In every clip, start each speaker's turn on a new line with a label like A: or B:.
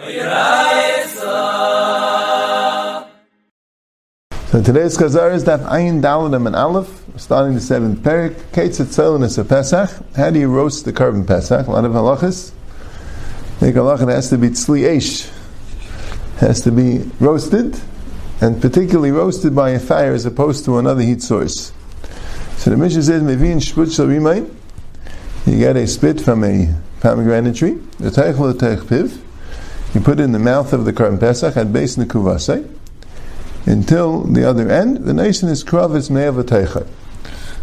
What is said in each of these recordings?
A: So today's Chazar is that Ayin Daladam and Aleph, starting the seventh parak, Kates Etzelinus of Pesach. How do you roast the korban Pesach? A lot of halachas. Make halachah it has to be tzli has to be roasted, and particularly roasted by a fire as opposed to another heat source. So the Mishnah says, Mevin shput shal. You get a spit from a pomegranate tree, the teichel piv. You put it in the mouth of the korban Pesach at base nekuvasei until the other end. The nation is kravis me'avateicha.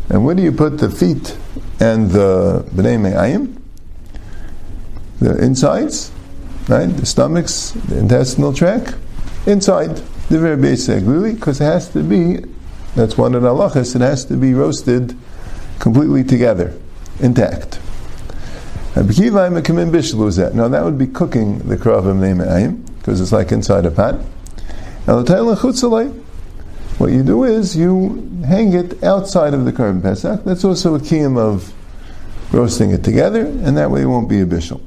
A: And where do you put the feet and the b'nei me'ayim? The insides, right? The stomachs, the intestinal tract, inside. The very basic, really, because it has to be, that's one of the halachas, it has to be roasted completely together, intact. Now that would be cooking the kravim ne'me'ayim, because it's like inside a pot. Now the what you do is you hang it outside of the korban pesach. That's also a kiyum of roasting it together, and that way it won't be a bishul.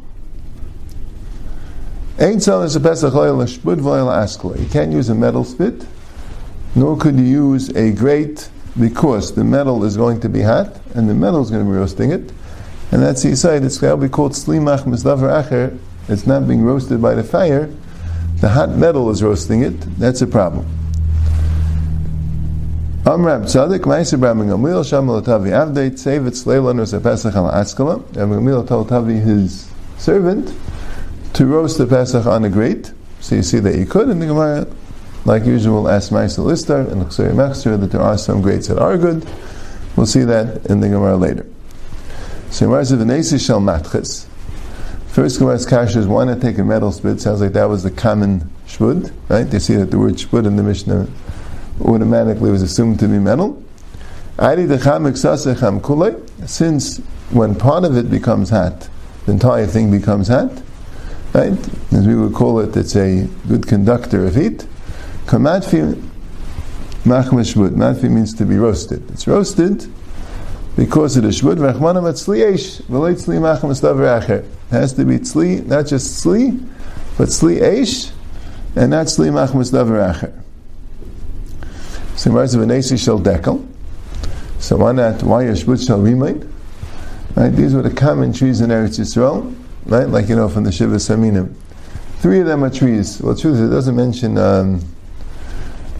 A: You can't use a metal spit, nor could you use a grate because the metal is going to be hot and the metal is going to be roasting it. And that's the side. It's be called slimach misdavar acher. It's not being roasted by the fire the hot metal is roasting it, that's a problem. Amrab Tzadik, Ma'aser Bram Gamliel, Shamal Tavi Avdate, save it Leilan was a Pesach al Askala, and Gamliel told Tavi his servant to roast the Pesach on a grate. So you see that he could, and the Gemara, like usual, asks Ma'aser Listar and Chsuri Mechser that there are some grates that are good. We'll see that in the Gemara later. So Gemara says, V'nesi shel matches. First Gemara's kasha is why not take a metal spit? Sounds like that was the common shvud, right? They see that the word shvud in the Mishnah automatically was assumed to be metal. Since when part of it becomes hot, the entire thing becomes hot, right? As we would call it, it's a good conductor of heat. Kamatfi machmeshvud. Matfi means to be roasted. It's roasted because it is shvud. Rachmanam etzli v'leit tzli machem acher has to be tzli, not just tzli, but tzli eish, and not tzli davar acher. So Gemara says, "V'nesi shel dekel." So why not? Why yeshbut shel rimain? Right? These were the common trees in Eretz Yisrael, right? Like you know from the Shiva Saminim. Three of them are trees. Well, truth is, it doesn't mention. Um,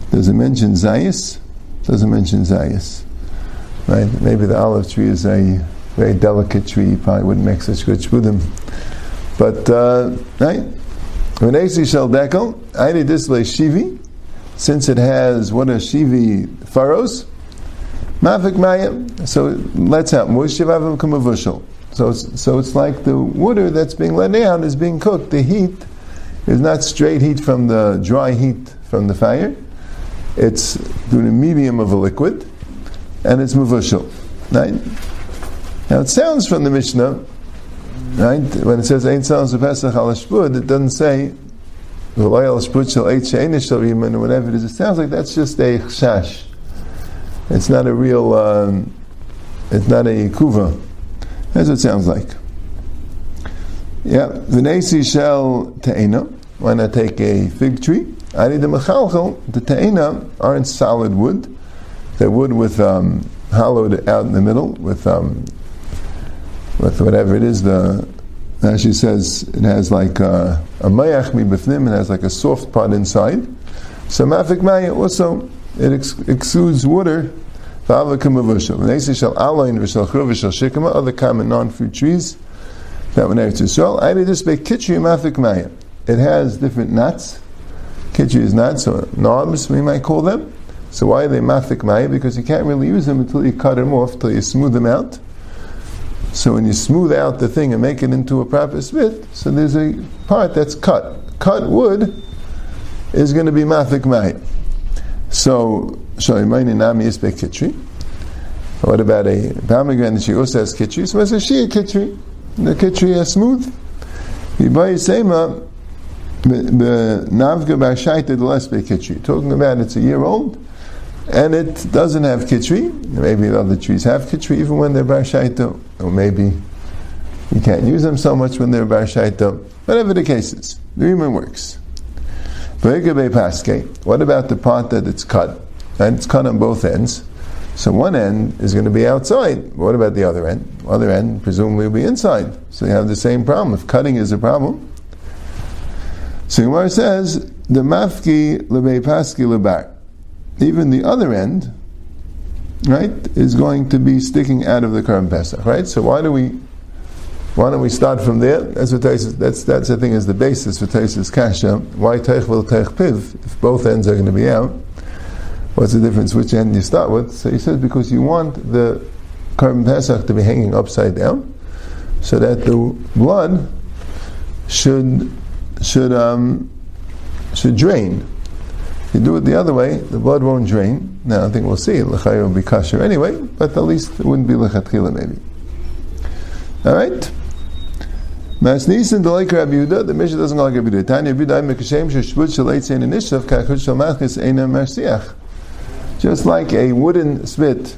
A: does it mention Zayas? Doesn't mention Zayas. Right? Maybe the olive tree is a very delicate tree. Probably wouldn't make such good shvudim. But, uh, right? Venesi shel dekel, I did this way shivi, since it has, what are shivi furrows? Mafik mayim. So let's have mushivavim kamavushal. So it's, so it's like the water that's being let down is being cooked. The heat is not straight heat from the dry heat from the fire. It's through the medium of a liquid, and it's mavushal. Right? Now it sounds from the Mishnah, right? When it says "Ein sounds of Pesach al Shpud," it doesn't say "V'loy al Shpud She'enish shel or whatever it is. It sounds like that's just a chash. It's not a real. Um, it's not a kuva. That's what it sounds like. Yeah, v'nesi shel te'ena. Why not take a fig tree? I need the mechalchel. The te'ena aren't solid wood. They're wood with um, hollowed out in the middle with um, with whatever it is, the she says, it has like a, mayach mi b'fnim, it has like a soft part inside. So mafik maya also, it ex- exudes water. Other common non-fruit trees that next to so I did this by kitchi mafik maya. It has different nuts. Kitchi is nuts or knobs, we might call them. So why are they mafik maya? Because you can't really use them until you cut them off, until you smooth them out. So when you smooth out the thing and make it into a proper smith, so there's a part that's cut. Cut wood is going to be mafik mai. So, Shalimaini Nami is kitri. What about a pomegranate? She also has kitri. So it's a shia kitri. The kitri is smooth. Yibai Sema, the Navga Bashaita, the less kitri. Talking about it's a year old and it doesn't have kitri. Maybe the other trees have kitri even when they're bar or maybe you can't use them so much when they're bar Whatever the case is. The Rima works. What about the part that it's cut? And it's cut on both ends. So one end is going to be outside. What about the other end? The other end presumably will be inside. So you have the same problem. If cutting is a problem, so Gemara says the mafki lebei paski lebar. Even the other end, right, is going to be sticking out of the korban pesach, right? So why do we? Why don't we start from there? That's what Taisus, that's that's I is the basis for Taisus kasha. Why teich will piv if both ends are going to be out? What's the difference? Which end you start with? So he says because you want the korban pesach to be hanging upside down, so that the blood should should um, should drain. If you do it the other way, the blood won't drain. Now I think we'll see. L'chayr will be kosher anyway, but at least it wouldn't be lechatchila maybe. All right. Rabbi Yehuda, the doesn't like Rabbi Yehuda. Tanya Rabbi Yehuda mekashem inishav kachut shal machis eina. Just like a wooden spit,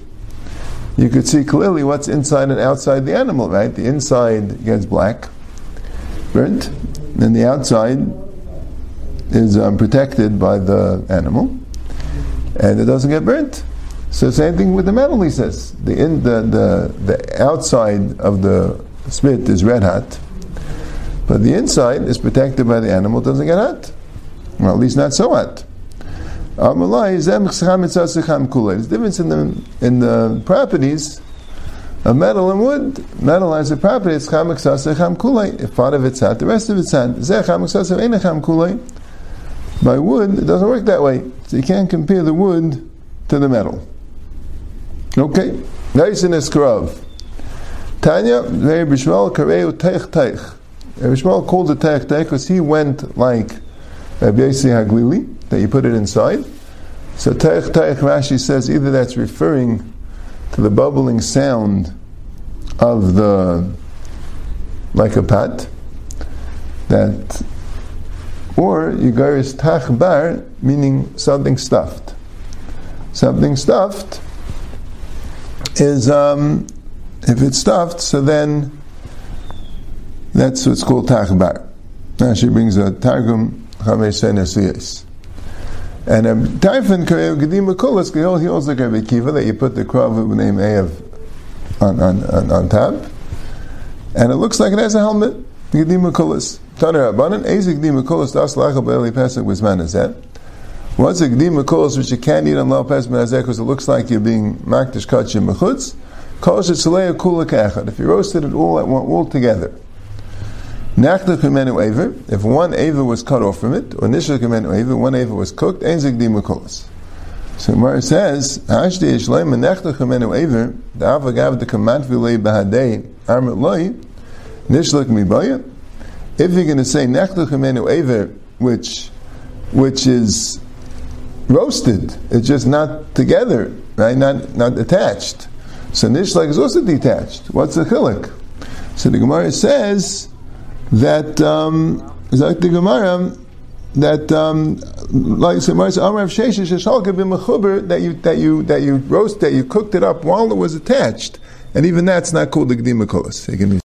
A: you could see clearly what's inside and outside the animal, right? The inside gets black, burnt, and the outside is um, protected by the animal, and it doesn't get burnt. So same thing with the metal, he says. The, in, the, the, the outside of the spit is red hot, but the inside is protected by the animal, doesn't get hot. Well, at least not so hot. There's difference in the in the properties of metal and wood. Metal has a property, it's chamak cham kulei. If part of it's hot, the rest of it's hot. By wood, it doesn't work that way. So you can't compare the wood to the metal. Okay. Nice in Eskrav. Tanya, Rabbi Bishmal Kareu Teich Teich. Rabbi Bishmal called it Teich Teich because he went like Rabbi Haglili, that you put it inside. So Teich Teich Rashi says either that's referring to the bubbling sound of the like a pat that or Yigaris Tach Bar meaning something stuffed. Something stuffed is um, if it's stuffed, so then that's what's called Tach Bar. Now she brings a Targum Chamesh and a Tarfin Karev Gedim Makulas, he also like Rabbi Kiva, that you put the Krav name Eav on, on, on, on top. And it looks like it has a helmet. Gedim Makulas. Taner Abanan, Ezik Gedim Makulas, Das Lacha Bailey Pesach was man is. What's a Gedim Makulas, which you can't eat on Lao Pesach Manazek because it looks like you're being Makdish Kachim Mechutz? Kol Shetzalei Kula Kechad. If you roasted it all, at one, all together. If one Ava was cut off from it, or Nishla Kamenu Ava, one Ava was cooked, Enzig Dimukolas. So Mar says, Hashdi Ishleim Nechta Kamenu Ava, the Ava Gav the Kamat Vilei Bahadei, Armit Loi, Nishla Kamibaya. If you're going to say Kamenu Ava, which, which is roasted, it's just not together, right? Not, not attached. So Nishla is also detached. What's the chilik? So the Gemara says, that um, like the Gemara that um, like Gemara says, Amar Shesha that you that you that you roast that you cooked it up while it was attached, and even that's not called the Gdima.